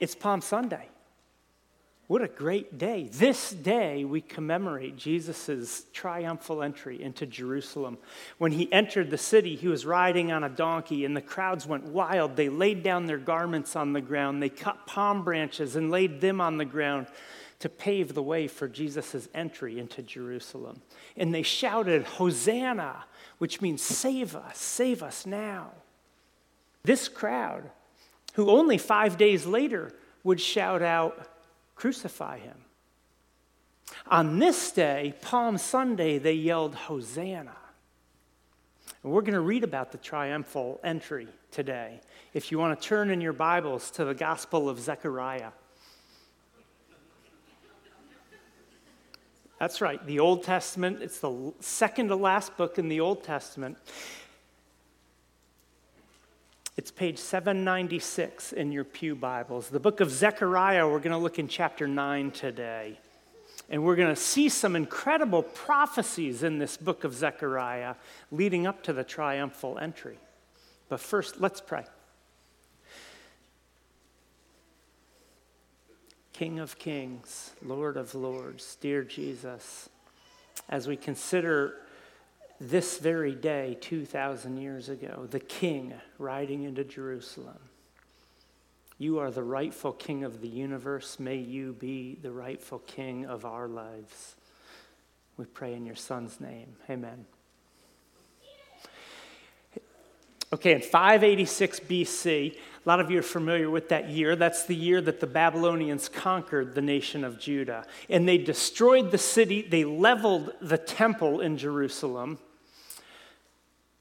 It's Palm Sunday. What a great day. This day we commemorate Jesus' triumphal entry into Jerusalem. When he entered the city, he was riding on a donkey, and the crowds went wild. They laid down their garments on the ground, they cut palm branches and laid them on the ground to pave the way for Jesus' entry into Jerusalem. And they shouted, Hosanna, which means save us, save us now. This crowd, who only five days later would shout out, Crucify him. On this day, Palm Sunday, they yelled, Hosanna. And we're going to read about the triumphal entry today. If you want to turn in your Bibles to the Gospel of Zechariah. That's right, the Old Testament. It's the second to last book in the Old Testament. It's page 796 in your Pew Bibles. The book of Zechariah, we're going to look in chapter 9 today. And we're going to see some incredible prophecies in this book of Zechariah leading up to the triumphal entry. But first, let's pray. King of kings, Lord of lords, dear Jesus, as we consider this very day, 2,000 years ago, the king riding into Jerusalem. You are the rightful king of the universe. May you be the rightful king of our lives. We pray in your son's name. Amen. Okay, in 586 BC, a lot of you are familiar with that year. That's the year that the Babylonians conquered the nation of Judah. And they destroyed the city, they leveled the temple in Jerusalem.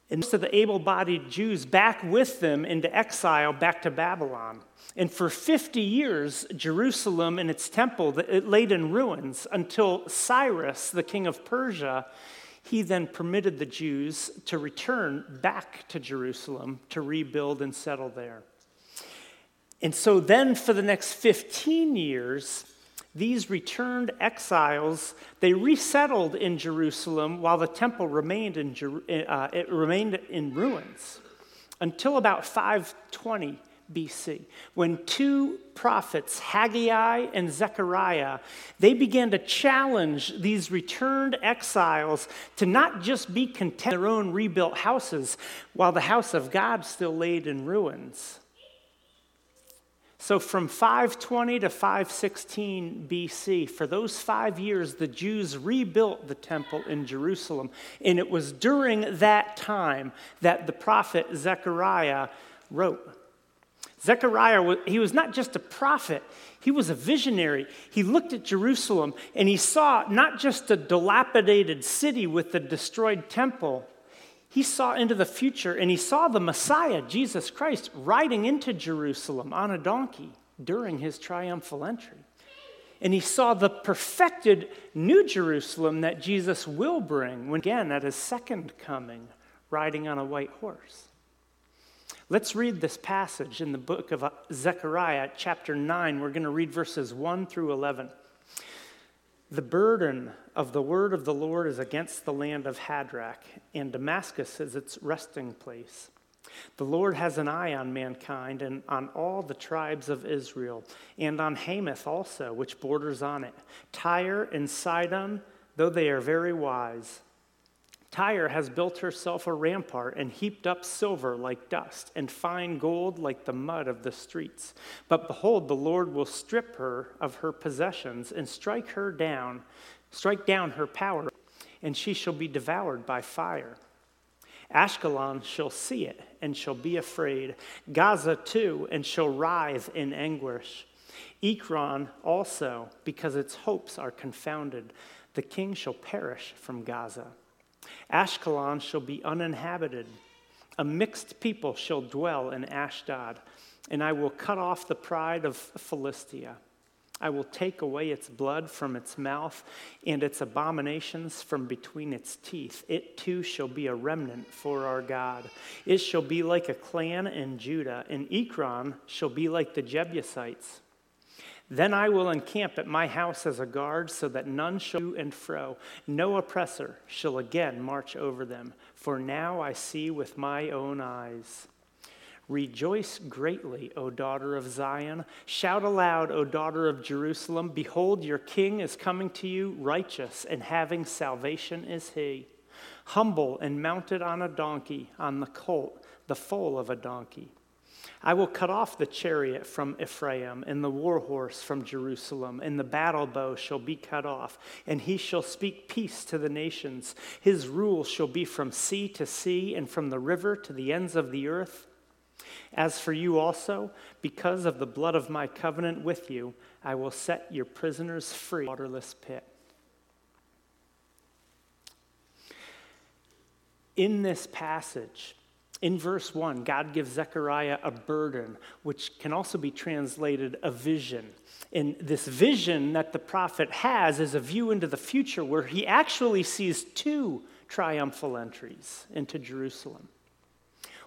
And most of the able bodied Jews back with them into exile back to Babylon. And for 50 years, Jerusalem and its temple it laid in ruins until Cyrus, the king of Persia, he then permitted the Jews to return back to Jerusalem to rebuild and settle there. And so then for the next 15 years, these returned exiles, they resettled in Jerusalem while the temple remained in, uh, it remained in ruins until about 520 BC, when two prophets, Haggai and Zechariah, they began to challenge these returned exiles to not just be content in their own rebuilt houses while the house of God still laid in ruins. So, from 520 to 516 BC, for those five years, the Jews rebuilt the temple in Jerusalem. And it was during that time that the prophet Zechariah wrote. Zechariah, he was not just a prophet, he was a visionary. He looked at Jerusalem and he saw not just a dilapidated city with a destroyed temple, he saw into the future and he saw the Messiah, Jesus Christ, riding into Jerusalem on a donkey during his triumphal entry. And he saw the perfected New Jerusalem that Jesus will bring when again at his second coming, riding on a white horse. Let's read this passage in the book of Zechariah, chapter 9. We're going to read verses 1 through 11. The burden of the word of the Lord is against the land of Hadrach, and Damascus is its resting place. The Lord has an eye on mankind and on all the tribes of Israel, and on Hamath also, which borders on it. Tyre and Sidon, though they are very wise, Tyre has built herself a rampart and heaped up silver like dust and fine gold like the mud of the streets. But behold, the Lord will strip her of her possessions and strike her down, strike down her power, and she shall be devoured by fire. Ashkelon shall see it and shall be afraid. Gaza too, and shall writhe in anguish. Ekron also, because its hopes are confounded. The king shall perish from Gaza. Ashkelon shall be uninhabited. A mixed people shall dwell in Ashdod, and I will cut off the pride of Philistia. I will take away its blood from its mouth and its abominations from between its teeth. It too shall be a remnant for our God. It shall be like a clan in Judah, and Ekron shall be like the Jebusites. Then I will encamp at my house as a guard, so that none shall to and fro. No oppressor shall again march over them. For now I see with my own eyes. Rejoice greatly, O daughter of Zion. Shout aloud, O daughter of Jerusalem. Behold, your king is coming to you, righteous and having salvation is he. Humble and mounted on a donkey, on the colt, the foal of a donkey. I will cut off the chariot from Ephraim, and the war horse from Jerusalem, and the battle bow shall be cut off, and he shall speak peace to the nations. His rule shall be from sea to sea, and from the river to the ends of the earth. As for you also, because of the blood of my covenant with you, I will set your prisoners free, waterless pit. In this passage, in verse 1, God gives Zechariah a burden, which can also be translated a vision. And this vision that the prophet has is a view into the future where he actually sees two triumphal entries into Jerusalem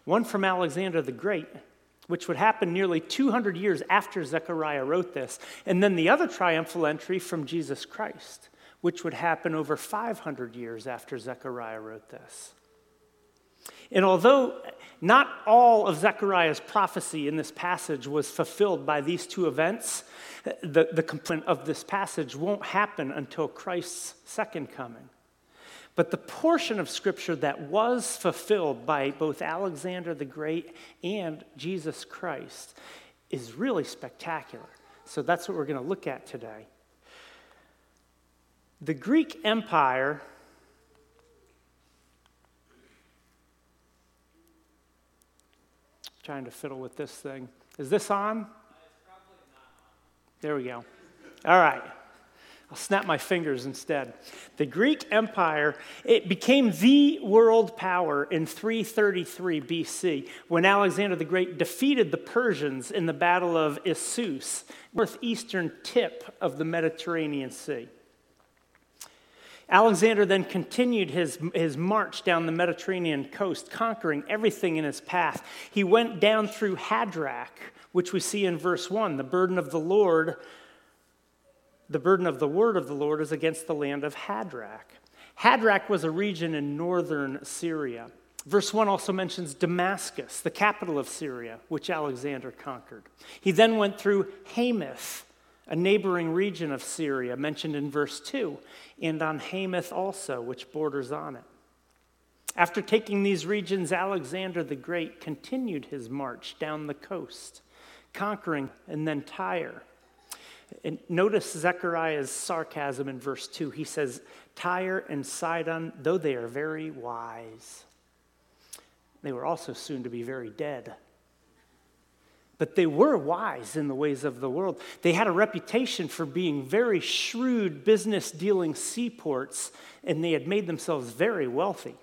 one from Alexander the Great, which would happen nearly 200 years after Zechariah wrote this, and then the other triumphal entry from Jesus Christ, which would happen over 500 years after Zechariah wrote this. And although not all of Zechariah's prophecy in this passage was fulfilled by these two events, the, the component of this passage won't happen until Christ's second coming. But the portion of Scripture that was fulfilled by both Alexander the Great and Jesus Christ is really spectacular. So that's what we're going to look at today. The Greek Empire. Trying to fiddle with this thing. Is this on? There we go. All right. I'll snap my fingers instead. The Greek Empire, it became the world power in 333 BC when Alexander the Great defeated the Persians in the Battle of Issus, northeastern tip of the Mediterranean Sea. Alexander then continued his, his march down the Mediterranean coast, conquering everything in his path. He went down through Hadrach, which we see in verse 1, the burden of the Lord the burden of the word of the Lord is against the land of Hadrach. Hadrach was a region in northern Syria. Verse 1 also mentions Damascus, the capital of Syria, which Alexander conquered. He then went through Hamath, a neighboring region of Syria, mentioned in verse 2, and on Hamath also, which borders on it. After taking these regions, Alexander the Great continued his march down the coast, conquering and then Tyre, and notice Zechariah's sarcasm in verse 2. He says, Tyre and Sidon, though they are very wise, they were also soon to be very dead. But they were wise in the ways of the world. They had a reputation for being very shrewd business dealing seaports, and they had made themselves very wealthy.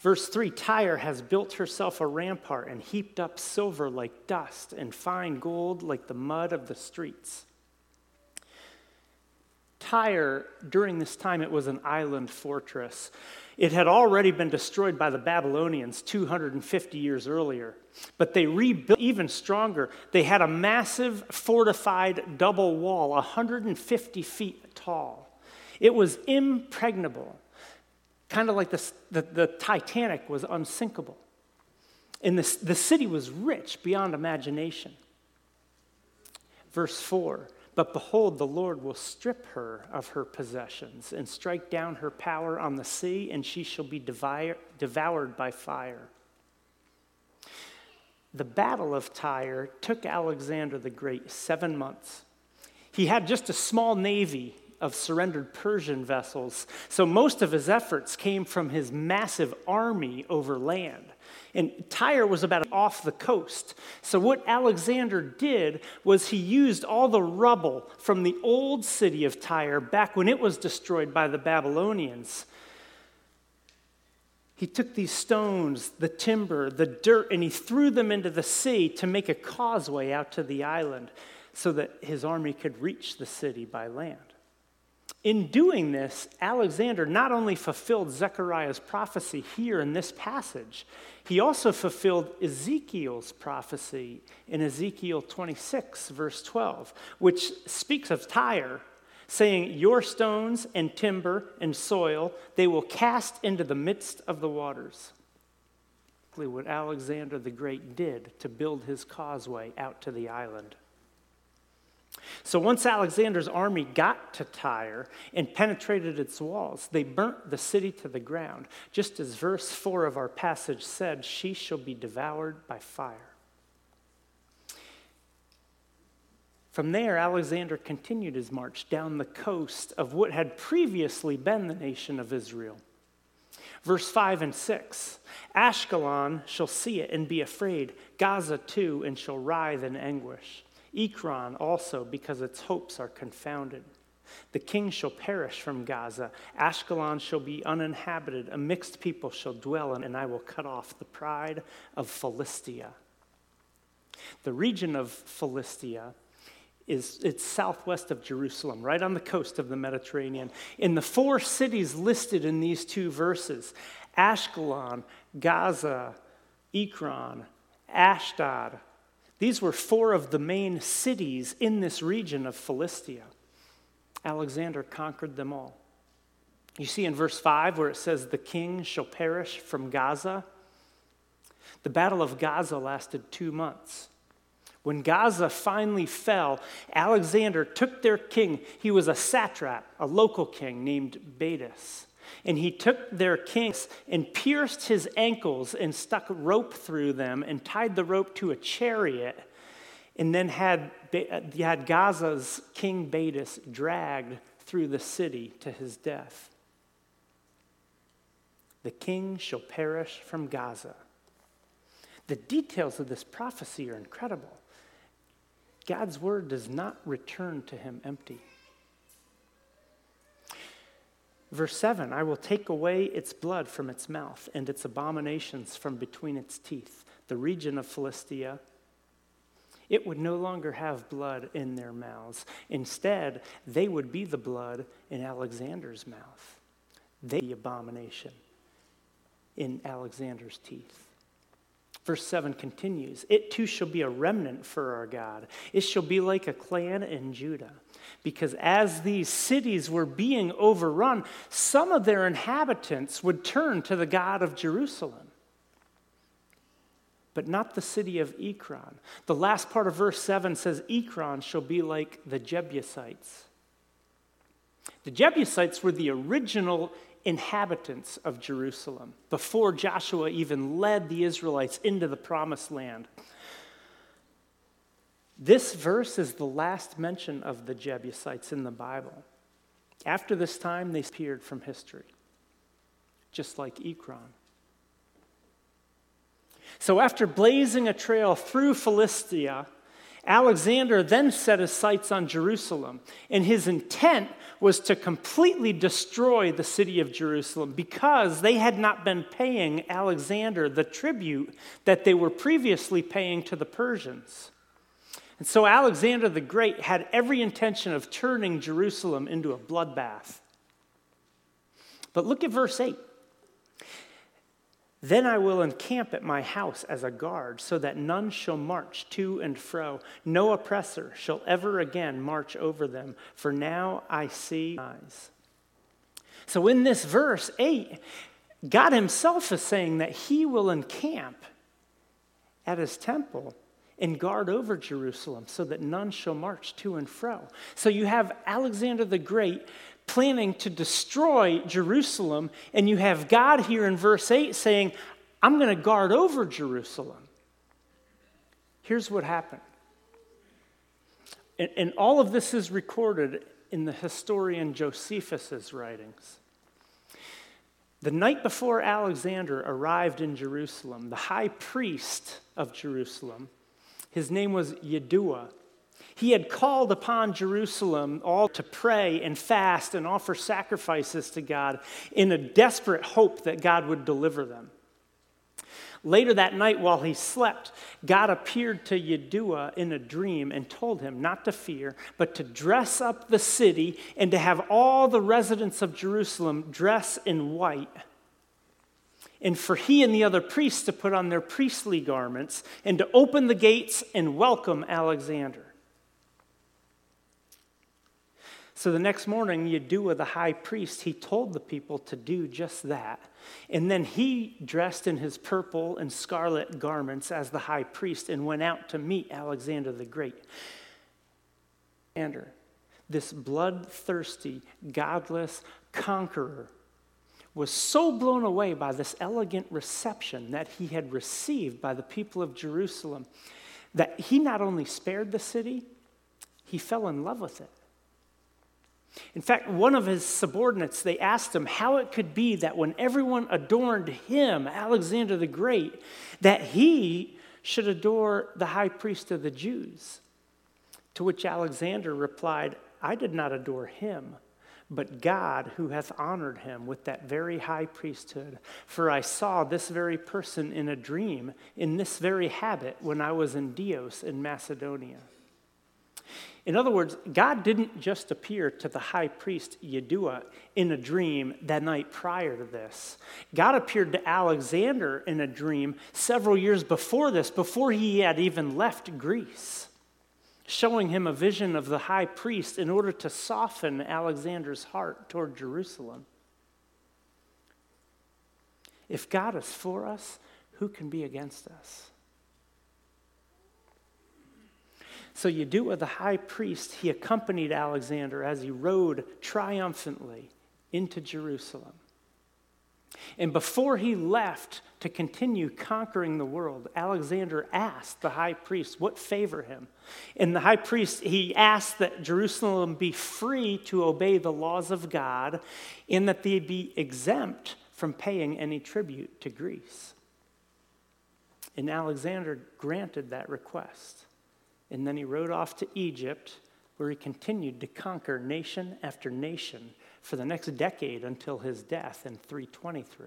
Verse 3 Tyre has built herself a rampart and heaped up silver like dust and fine gold like the mud of the streets. Tyre, during this time, it was an island fortress. It had already been destroyed by the Babylonians 250 years earlier, but they rebuilt even stronger. They had a massive fortified double wall, 150 feet tall. It was impregnable kind of like the, the, the Titanic was unsinkable. And the, the city was rich beyond imagination. Verse 4 But behold, the Lord will strip her of her possessions and strike down her power on the sea, and she shall be devoured by fire. The Battle of Tyre took Alexander the Great seven months. He had just a small navy of surrendered Persian vessels. So most of his efforts came from his massive army over land. And Tyre was about off the coast. So, what Alexander did was he used all the rubble from the old city of Tyre back when it was destroyed by the Babylonians. He took these stones, the timber, the dirt, and he threw them into the sea to make a causeway out to the island so that his army could reach the city by land. In doing this, Alexander not only fulfilled Zechariah's prophecy here in this passage, he also fulfilled Ezekiel's prophecy in Ezekiel 26, verse 12, which speaks of Tyre, saying, Your stones and timber and soil they will cast into the midst of the waters. what Alexander the Great did to build his causeway out to the island. So once Alexander's army got to Tyre and penetrated its walls, they burnt the city to the ground, just as verse 4 of our passage said, She shall be devoured by fire. From there, Alexander continued his march down the coast of what had previously been the nation of Israel. Verse 5 and 6 Ashkelon shall see it and be afraid, Gaza too, and shall writhe in anguish. Ekron also, because its hopes are confounded. The king shall perish from Gaza. Ashkelon shall be uninhabited. A mixed people shall dwell in, and I will cut off the pride of Philistia. The region of Philistia is it's southwest of Jerusalem, right on the coast of the Mediterranean. In the four cities listed in these two verses Ashkelon, Gaza, Ekron, Ashdod these were four of the main cities in this region of Philistia. Alexander conquered them all. You see in verse 5 where it says, The king shall perish from Gaza. The Battle of Gaza lasted two months. When Gaza finally fell, Alexander took their king. He was a satrap, a local king named Baetis. And he took their kings and pierced his ankles and stuck rope through them and tied the rope to a chariot and then had, had Gaza's king Baetis dragged through the city to his death. The king shall perish from Gaza. The details of this prophecy are incredible. God's word does not return to him empty. Verse 7 I will take away its blood from its mouth and its abominations from between its teeth. The region of Philistia, it would no longer have blood in their mouths. Instead, they would be the blood in Alexander's mouth. They the abomination in Alexander's teeth. Verse 7 continues It too shall be a remnant for our God. It shall be like a clan in Judah. Because as these cities were being overrun, some of their inhabitants would turn to the God of Jerusalem. But not the city of Ekron. The last part of verse 7 says, Ekron shall be like the Jebusites. The Jebusites were the original inhabitants of Jerusalem before Joshua even led the Israelites into the promised land. This verse is the last mention of the Jebusites in the Bible. After this time, they disappeared from history, just like Ekron. So, after blazing a trail through Philistia, Alexander then set his sights on Jerusalem, and his intent was to completely destroy the city of Jerusalem because they had not been paying Alexander the tribute that they were previously paying to the Persians. And so Alexander the Great had every intention of turning Jerusalem into a bloodbath. But look at verse 8. Then I will encamp at my house as a guard, so that none shall march to and fro. No oppressor shall ever again march over them, for now I see eyes. So in this verse 8, God Himself is saying that He will encamp at His temple and guard over Jerusalem so that none shall march to and fro. So you have Alexander the Great planning to destroy Jerusalem, and you have God here in verse 8 saying, I'm going to guard over Jerusalem. Here's what happened. And, and all of this is recorded in the historian Josephus's writings. The night before Alexander arrived in Jerusalem, the high priest of Jerusalem, his name was Yeshua. He had called upon Jerusalem all to pray and fast and offer sacrifices to God in a desperate hope that God would deliver them. Later that night, while he slept, God appeared to Yeshua in a dream and told him not to fear, but to dress up the city and to have all the residents of Jerusalem dress in white and for he and the other priests to put on their priestly garments and to open the gates and welcome Alexander. So the next morning, Yeshua, the high priest, he told the people to do just that. And then he dressed in his purple and scarlet garments as the high priest and went out to meet Alexander the Great. Alexander, this bloodthirsty, godless conqueror, was so blown away by this elegant reception that he had received by the people of Jerusalem that he not only spared the city, he fell in love with it. In fact, one of his subordinates, they asked him how it could be that when everyone adorned him, Alexander the Great, that he should adore the high priest of the Jews. To which Alexander replied, I did not adore him, but God who hath honored him with that very high priesthood. For I saw this very person in a dream, in this very habit, when I was in Dios in Macedonia. In other words, God didn't just appear to the high priest Yeshua in a dream that night prior to this. God appeared to Alexander in a dream several years before this, before he had even left Greece, showing him a vision of the high priest in order to soften Alexander's heart toward Jerusalem. If God is for us, who can be against us? So Yeshua, the high priest, he accompanied Alexander as he rode triumphantly into Jerusalem. And before he left to continue conquering the world, Alexander asked the high priest what favor him. And the high priest, he asked that Jerusalem be free to obey the laws of God and that they be exempt from paying any tribute to Greece. And Alexander granted that request. And then he rode off to Egypt, where he continued to conquer nation after nation for the next decade until his death in 323.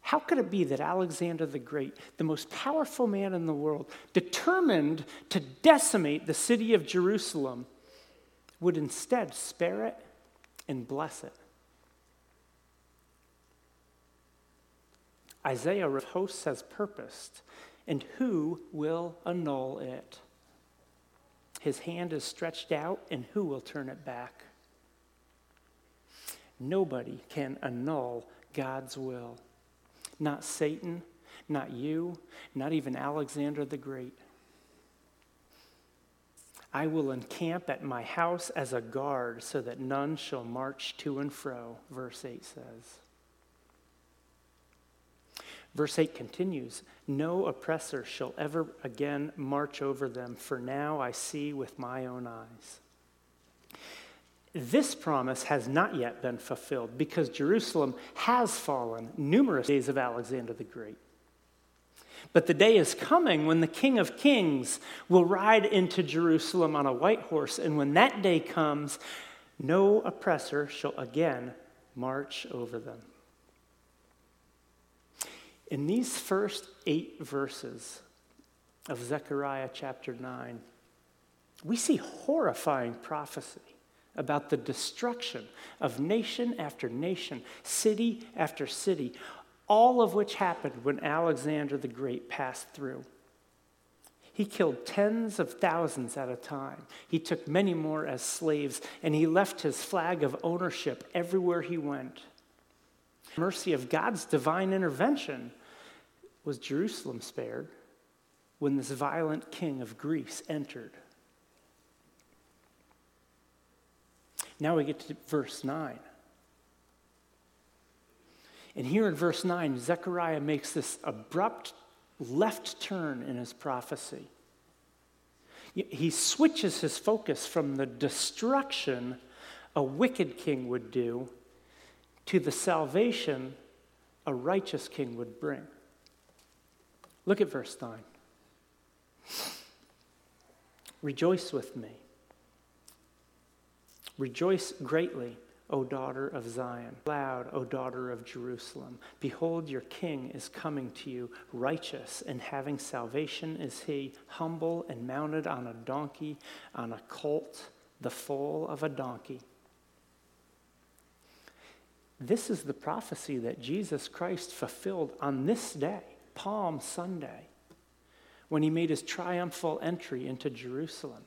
How could it be that Alexander the Great, the most powerful man in the world, determined to decimate the city of Jerusalem, would instead spare it and bless it? Isaiah of hosts has purposed, and who will annul it? His hand is stretched out, and who will turn it back? Nobody can annul God's will. Not Satan, not you, not even Alexander the Great. I will encamp at my house as a guard so that none shall march to and fro, verse 8 says. Verse 8 continues No oppressor shall ever again march over them, for now I see with my own eyes. This promise has not yet been fulfilled because Jerusalem has fallen numerous days of Alexander the Great. But the day is coming when the King of Kings will ride into Jerusalem on a white horse, and when that day comes, no oppressor shall again march over them. In these first eight verses of Zechariah chapter 9, we see horrifying prophecy about the destruction of nation after nation, city after city, all of which happened when Alexander the Great passed through. He killed tens of thousands at a time. He took many more as slaves, and he left his flag of ownership everywhere he went. Mercy of God's divine intervention was Jerusalem spared when this violent king of Greece entered? Now we get to verse 9. And here in verse 9, Zechariah makes this abrupt left turn in his prophecy. He switches his focus from the destruction a wicked king would do to the salvation a righteous king would bring. Look at verse 9. Rejoice with me. Rejoice greatly, O daughter of Zion. Loud, O daughter of Jerusalem. Behold, your king is coming to you, righteous and having salvation is he, humble and mounted on a donkey, on a colt, the foal of a donkey. This is the prophecy that Jesus Christ fulfilled on this day. Palm Sunday when he made his triumphal entry into Jerusalem.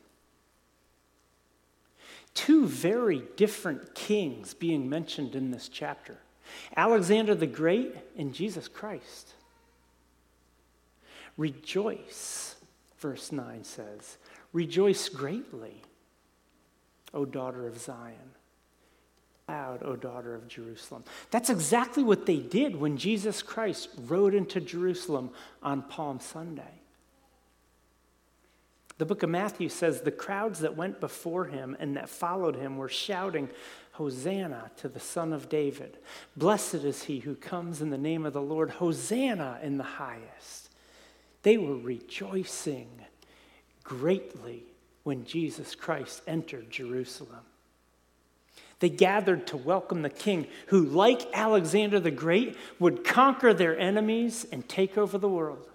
two very different kings being mentioned in this chapter Alexander the Great and Jesus Christ. Rejoice, verse 9 says. Rejoice greatly, O daughter of Zion. Loud, O daughter of Jerusalem. That's exactly what they did when Jesus Christ rode into Jerusalem on Palm Sunday. The book of Matthew says the crowds that went before him and that followed him were shouting, Hosanna to the Son of David. Blessed is he who comes in the name of the Lord. Hosanna in the highest. They were rejoicing greatly when Jesus Christ entered Jerusalem. They gathered to welcome the king who, like Alexander the Great, would conquer their enemies and take over the world.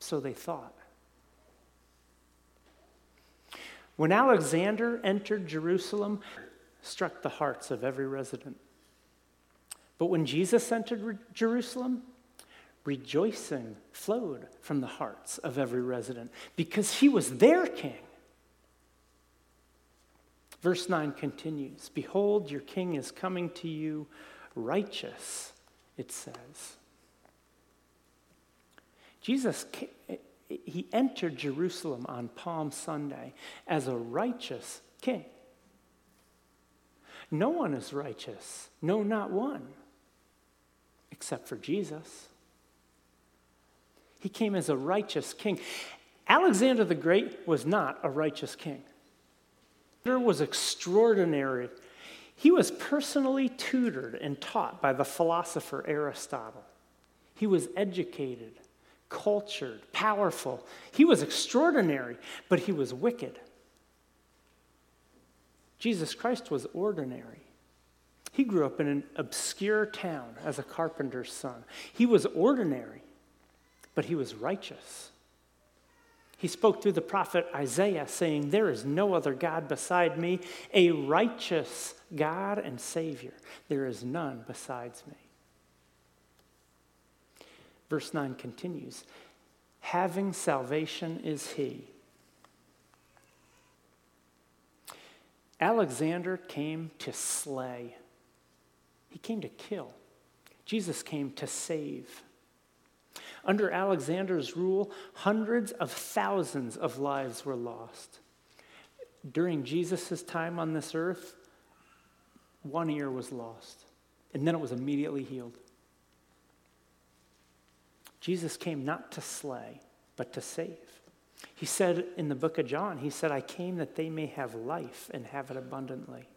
So they thought. When Alexander entered Jerusalem, struck the hearts of every resident. But when Jesus entered Jerusalem, rejoicing flowed from the hearts of every resident because he was their king. Verse 9 continues Behold, your king is coming to you righteous, it says. Jesus he entered Jerusalem on Palm Sunday as a righteous king. No one is righteous, no, not one, except for Jesus. He came as a righteous king. Alexander the Great was not a righteous king. Alexander was extraordinary. He was personally tutored and taught by the philosopher Aristotle. He was educated cultured, powerful. He was extraordinary, but he was wicked. Jesus Christ was ordinary. He grew up in an obscure town as a carpenter's son. He was ordinary, but he was righteous. He spoke through the prophet Isaiah, saying, There is no other God beside me, a righteous God and Savior. There is none besides me. Verse 9 continues Having salvation is he. Alexander came to slay, he came to kill. Jesus came to save. Under Alexander's rule, hundreds of thousands of lives were lost. During Jesus' time on this earth, one ear was lost, and then it was immediately healed. Jesus came not to slay, but to save. He said in the book of John, He said, I came that they may have life and have it abundantly.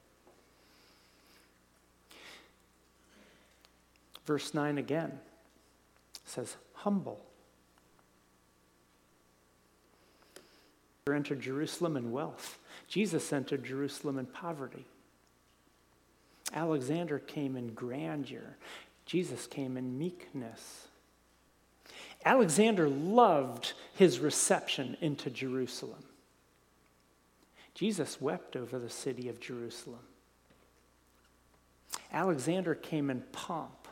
Verse 9 again says, humble. Entered Jerusalem in wealth. Jesus entered Jerusalem in poverty. Alexander came in grandeur. Jesus came in meekness. Alexander loved his reception into Jerusalem. Jesus wept over the city of Jerusalem. Alexander came in pomp.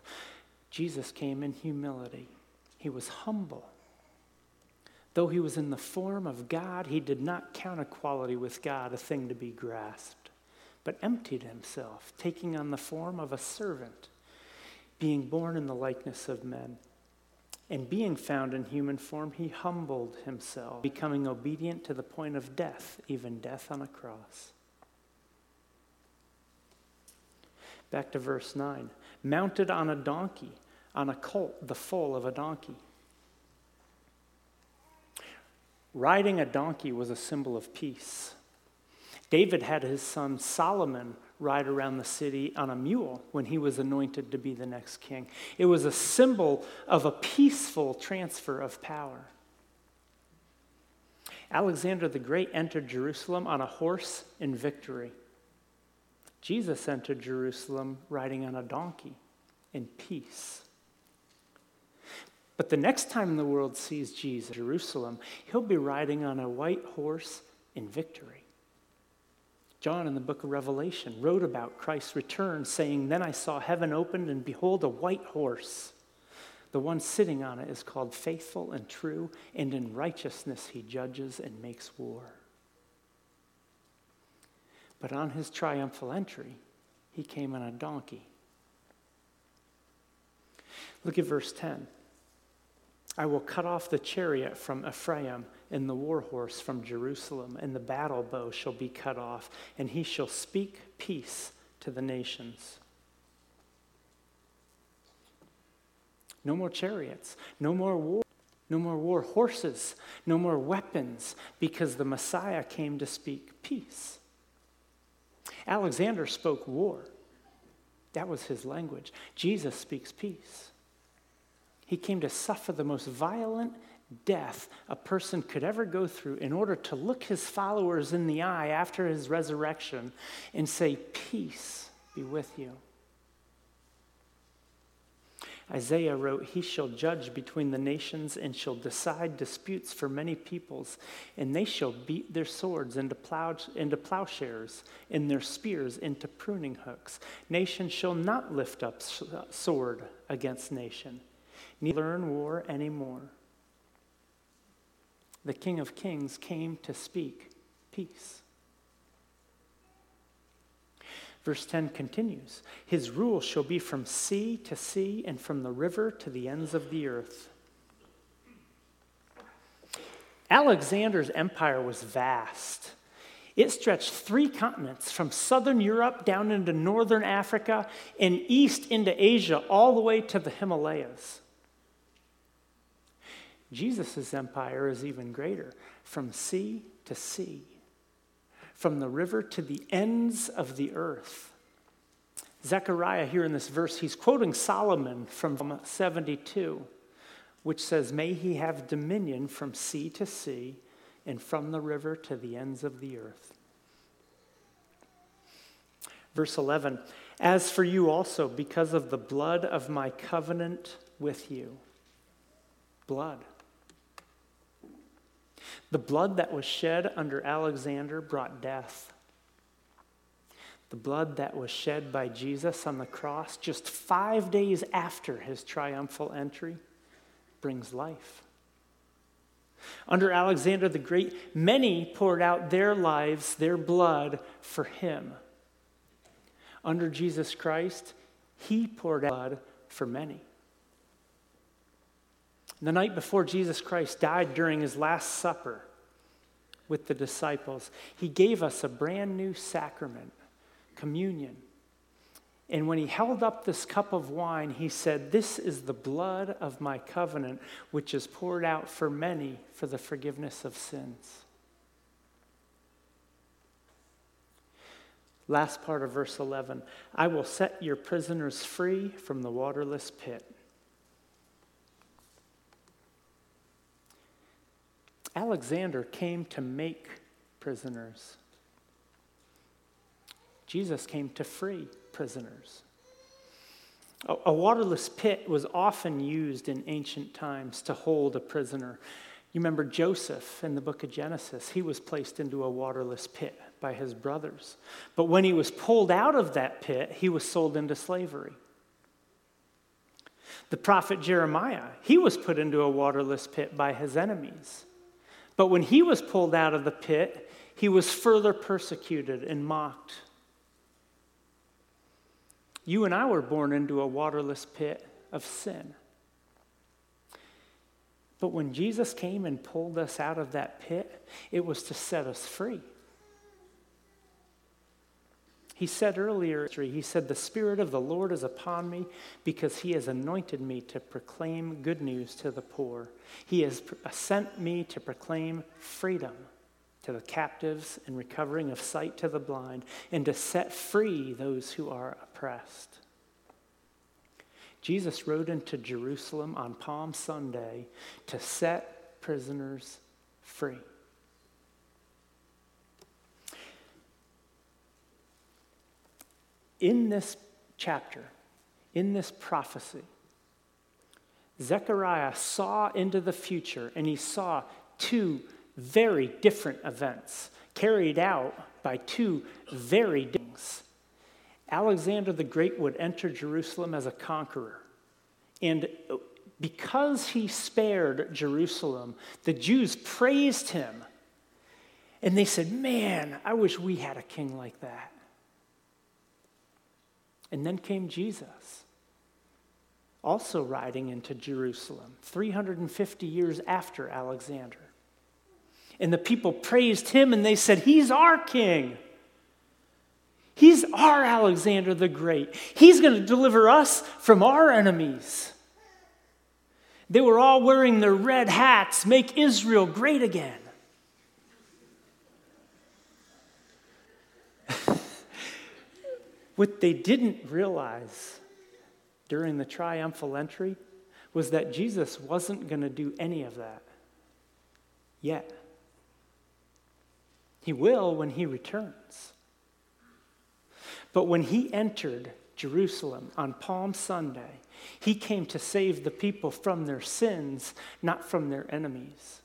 Jesus came in humility. He was humble. Though he was in the form of God, he did not count equality with God a thing to be grasped, but emptied himself, taking on the form of a servant, being born in the likeness of men. And being found in human form, he humbled himself, becoming obedient to the point of death, even death on a cross. Back to verse 9. Mounted on a donkey, on a colt, the foal of a donkey. Riding a donkey was a symbol of peace. David had his son Solomon ride around the city on a mule when he was anointed to be the next king. It was a symbol of a peaceful transfer of power. Alexander the Great entered Jerusalem on a horse in victory. Jesus entered Jerusalem riding on a donkey in peace. But the next time the world sees Jesus, in Jerusalem, he'll be riding on a white horse in victory. John in the book of Revelation wrote about Christ's return, saying, Then I saw heaven opened, and behold, a white horse. The one sitting on it is called faithful and true, and in righteousness he judges and makes war. But on his triumphal entry, he came on a donkey. Look at verse 10. I will cut off the chariot from Ephraim and the war horse from Jerusalem, and the battle bow shall be cut off, and he shall speak peace to the nations. No more chariots, no more war, no more war horses, no more weapons, because the Messiah came to speak peace. Alexander spoke war. That was his language. Jesus speaks peace. He came to suffer the most violent death a person could ever go through in order to look his followers in the eye after his resurrection and say, Peace be with you. Isaiah wrote, He shall judge between the nations and shall decide disputes for many peoples, and they shall beat their swords into, plow, into plowshares and their spears into pruning hooks. Nation shall not lift up uh, sword against nation, neither learn war anymore. The King of Kings came to speak peace. Verse 10 continues His rule shall be from sea to sea and from the river to the ends of the earth. Alexander's empire was vast. It stretched three continents from southern Europe down into northern Africa and east into Asia, all the way to the Himalayas. Jesus' empire is even greater from sea to sea from the river to the ends of the earth. Zechariah, here in this verse, he's quoting Solomon from 72, which says, May he have dominion from sea to sea and from the river to the ends of the earth. Verse 11, As for you also, because of the blood of my covenant with you. Blood. The blood that was shed under Alexander brought death. The blood that was shed by Jesus on the cross just five days after his triumphal entry brings life. Under Alexander the Great, many poured out their lives, their blood for him. Under Jesus Christ, he poured out blood for many. The night before Jesus Christ died during his Last Supper with the disciples, he gave us a brand new sacrament, communion. And when he held up this cup of wine, he said, This is the blood of my covenant, which is poured out for many for the forgiveness of sins. Last part of verse 11 I will set your prisoners free from the waterless pit. Alexander came to make prisoners. Jesus came to free prisoners. A, a, waterless pit was often used in ancient times to hold a prisoner. You remember Joseph in the book of Genesis, he was placed into a waterless pit by his brothers. But when he was pulled out of that pit, he was sold into slavery. The prophet Jeremiah, he was put into a waterless pit by his enemies. But when he was pulled out of the pit, he was further persecuted and mocked. You and I were born into a waterless pit of sin. But when Jesus came and pulled us out of that pit, it was to set us free. He said earlier, he said, The Spirit of the Lord is upon me because he has anointed me to proclaim good news to the poor. He has uh, sent me to proclaim freedom to the captives and recovering of sight to the blind, and to set free those who are oppressed. Jesus rode into Jerusalem on Palm Sunday to set prisoners free. In this chapter, in this prophecy, Zechariah saw into the future and he saw two very different events carried out by two very things. Alexander the Great would enter Jerusalem as a conqueror. And because he spared Jerusalem, the Jews praised him And they said, Man, I wish we had a king like that. And then came Jesus, also riding into Jerusalem, 350 years after Alexander. And the people praised him and they said, He's our king. He's our Alexander the Great. He's going to deliver us from our enemies. They were all wearing their red hats, make Israel great again. What they didn't realize during the triumphal entry was that Jesus wasn't going to do any of that yet. He will when he returns. But when he entered Jerusalem on Palm Sunday, he came to save the people from their sins, not from their enemies.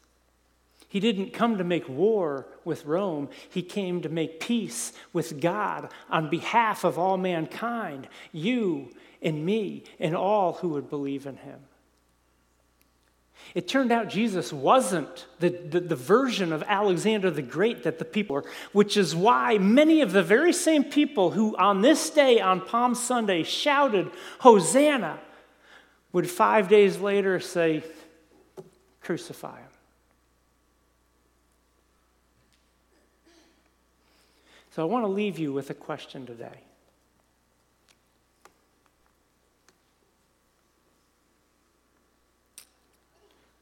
He didn't come to make war with Rome. He came to make peace with God on behalf of all mankind, you and me, and all who would believe in him. It turned out Jesus wasn't the, the, the, version of Alexander the Great that the people were, which is why many of the very same people who on this day, on Palm Sunday, shouted, Hosanna, would five days later say, Crucify him. So I want to leave you with a question today.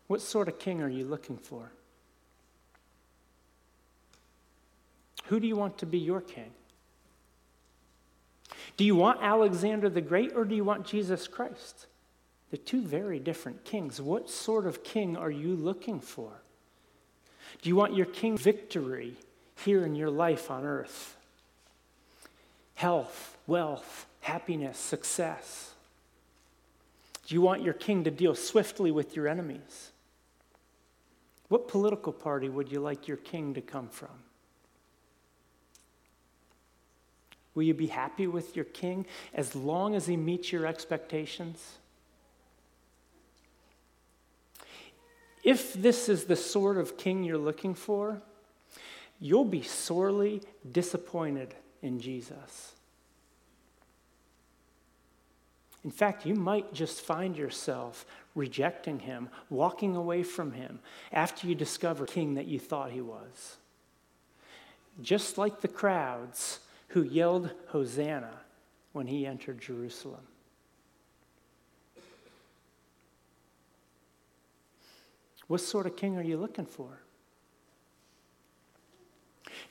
What sort of king are you looking for? Who do you want to be your king? Do you want Alexander the Great or do you want Jesus Christ? They're two very different kings. What sort of king are you looking for? Do you want your king victory here in your life on earth? Health, wealth, happiness, success. Do you want your king to deal swiftly with your enemies? What political party would you like your king to come from? Will you be happy with your king as long as he meets your expectations? If this is the sort of king you're looking for, you'll be sorely disappointed in Jesus. In fact, you might just find yourself rejecting him, walking away from him after you discover king that you thought he was. Just like the crowds who yelled Hosanna when he entered Jerusalem. What sort of king are you looking for?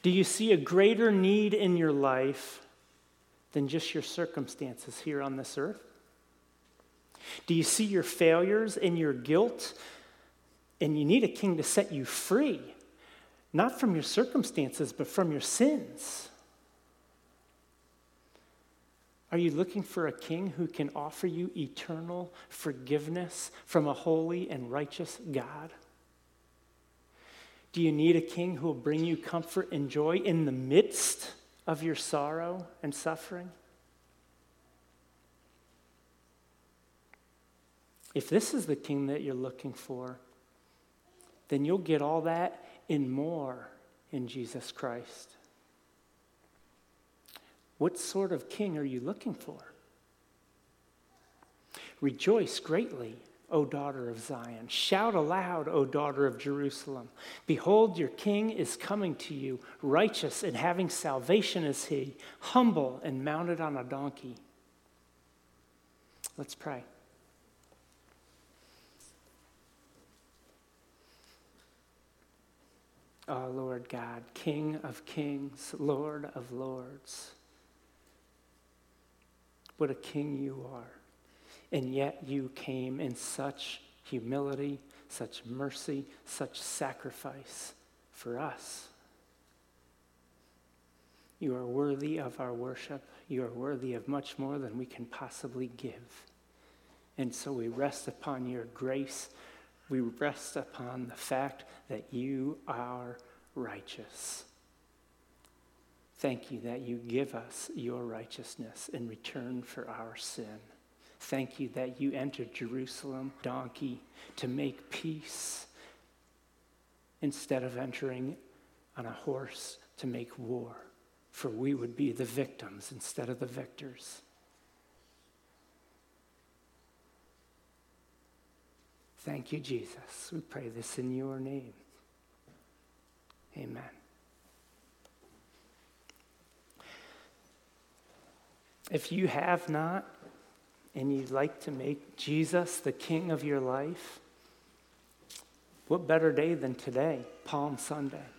Do you see a greater need in your life than just your circumstances here on this earth? Do you see your failures and your guilt? And you need a king to set you free, not from your circumstances, but from your sins. Are you looking for a king who can offer you eternal forgiveness from a holy and righteous God? Do you need a king who will bring you comfort and joy in the midst of your sorrow and suffering? If this is the king that you're looking for, then you'll get all that and more in Jesus Christ. What sort of king are you looking for? Rejoice greatly, O daughter of Zion. Shout aloud, O daughter of Jerusalem. Behold, your king is coming to you, righteous and having salvation is he, humble and mounted on a donkey. Let's pray. Oh, Lord God, King of kings, Lord of lords. What a king you are. And yet you came in such humility, such mercy, such sacrifice for us. You are worthy of our worship. You are worthy of much more than we can possibly give. And so we rest upon your grace we rest upon the fact that you are righteous. Thank you that you give us your righteousness in return for our sin. Thank you that you entered Jerusalem, donkey, to make peace instead of entering on a horse to make war, for we would be the victims instead of the victors. Thank you, Jesus. We pray this in your name. Amen. If you have not, and you'd like to make Jesus the king of your life, what better day than today, Palm Sunday?